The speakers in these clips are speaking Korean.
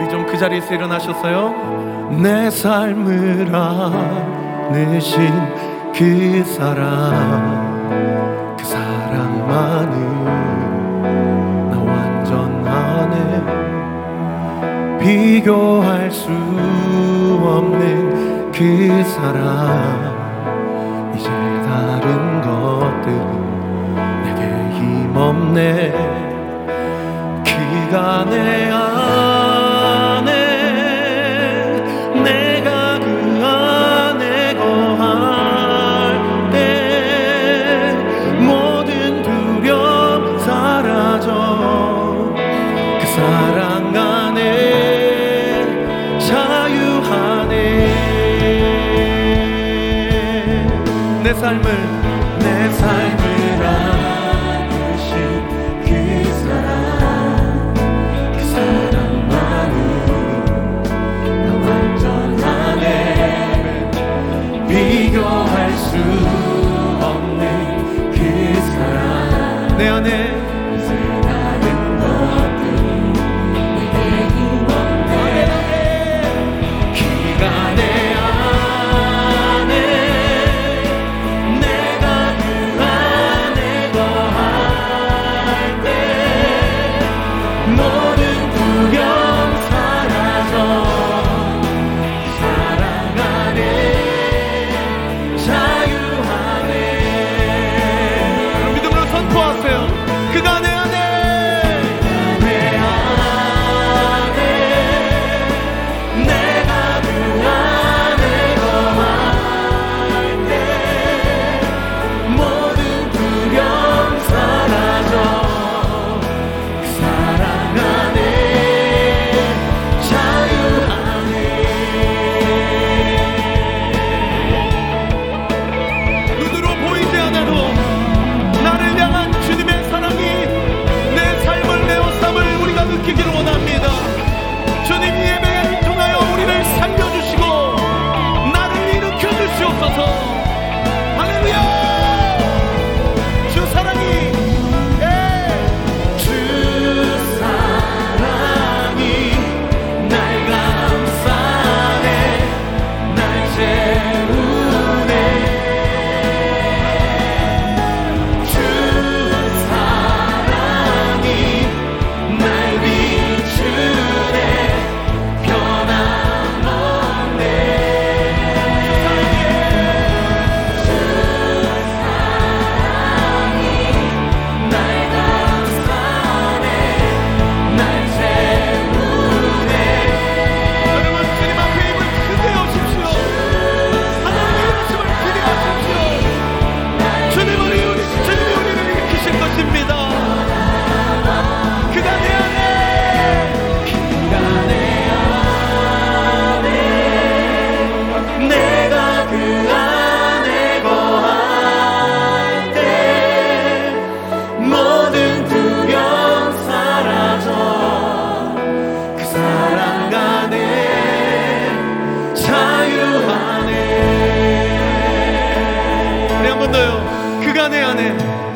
우리 좀 그 자리에서 일어나셨어요? 내 삶을 안으신 그 사랑 그 사랑만은 나 완전하네 비교할 수 없는 그 사랑 이제 다른 것들은 내게 힘없네 안에 우리 한 번 더요. 그가 내 안에.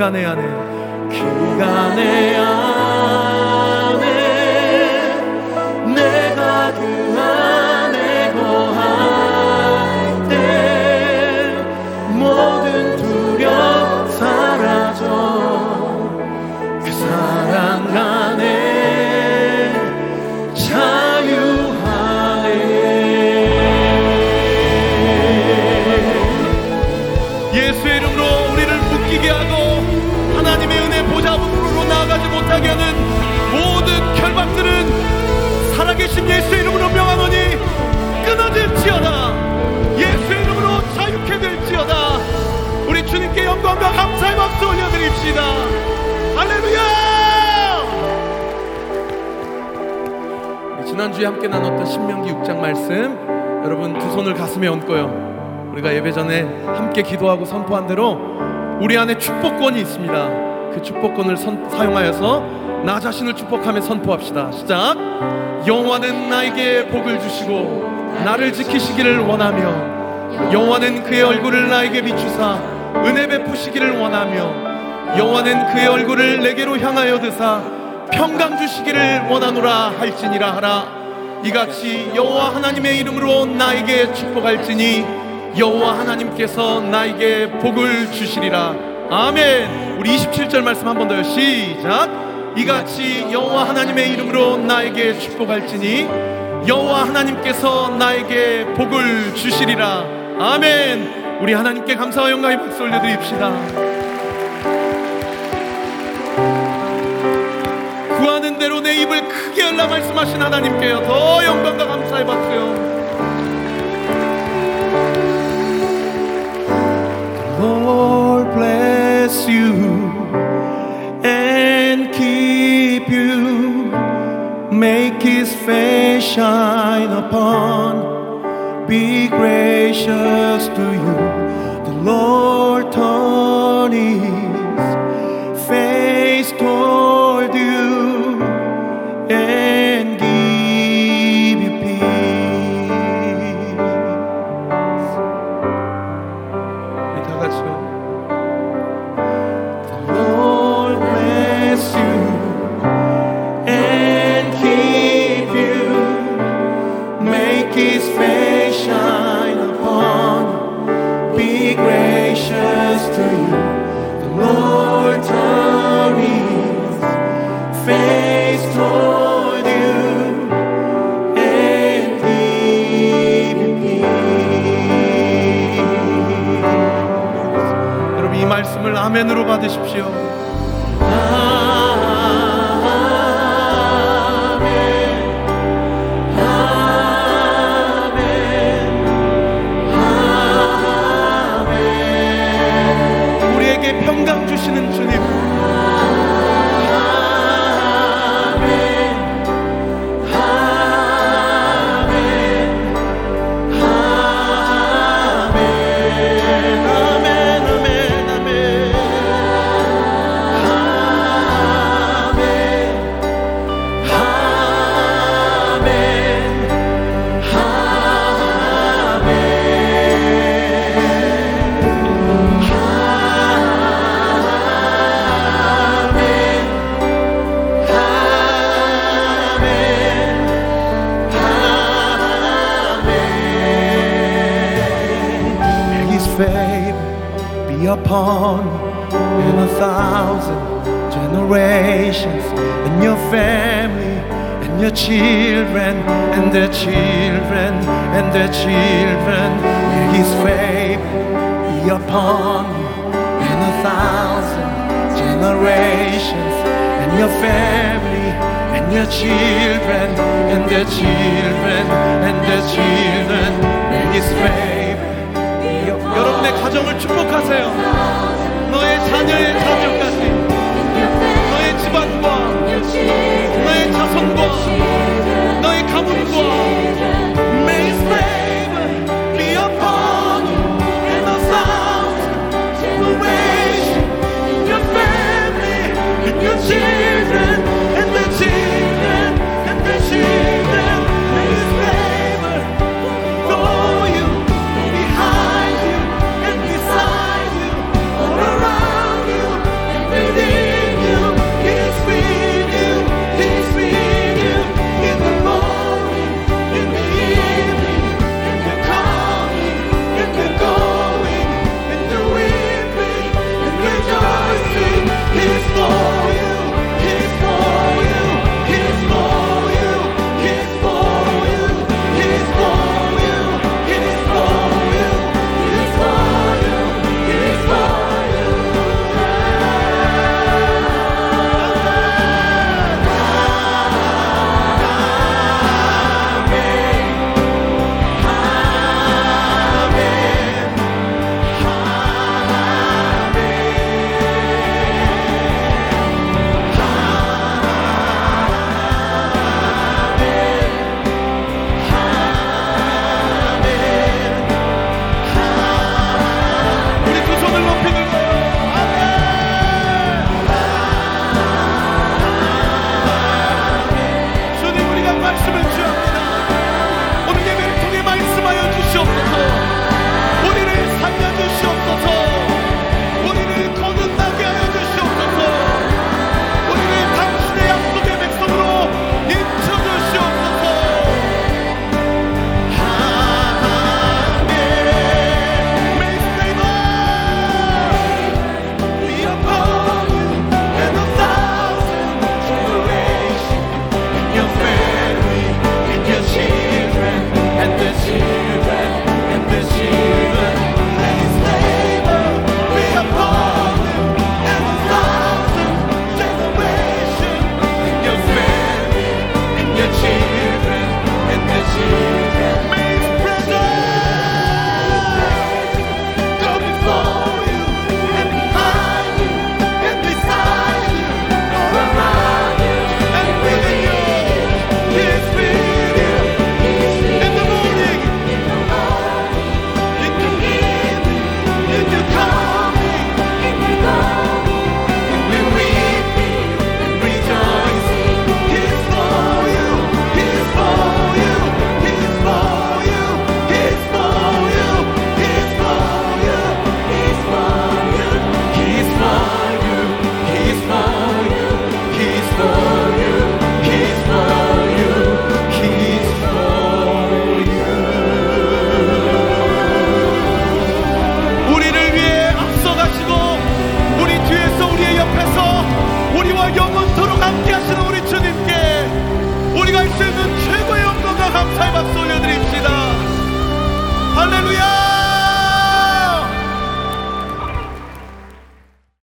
그간의 안에 그간의 올려드립시다. 할렐루야! 지난주에 함께 나눴던 신명기 6장 말씀 여러분 두 손을 가슴에 얹고요. 우리가 예배 전에 함께 기도하고 선포한 대로 우리 안에 축복권이 있습니다. 그 축복권을 선- 사용하여서 나 자신을 축복하며 선포합시다. 시작! 여호와는 나에게 복을 주시고 나를 지키시기를 원하며 여호와는 그의 얼굴을 나에게 비추사 은혜 베푸시기를 원하며 여호와는 그의 얼굴을 내게로 향하여 드사 평강 주시기를 원하노라 할지니라 하라. 이같이 여호와 하나님의 이름으로 나에게 축복할지니 여호와 하나님께서 나에게 복을 주시리라. 아멘. 우리 27절 말씀 한 번 더요. 시작. 이같이 여호와 하나님의 이름으로 나에게 축복할지니 여호와 하나님께서 나에게 복을 주시리라. 아멘. 우리 하나님께 감사와 영광의 박수 올려드립시다 대로 내 입을 크게 열라 말씀하신 하나님께요 더 영광과 감사의 박수요 Lord bless you and keep you make his face shine upon be gracious to you the Lord turn 아 upon in a thousand generations, and your family, and your children, and their children, and their children. May His favor be upon you in a thousand generations, and your family, and your children, and their children, and their children. May His favor 너의 가정을 축복하세요. 너의 자녀의 자녀까지, 너의 집안과, 너의 자손과, 너의 가문과,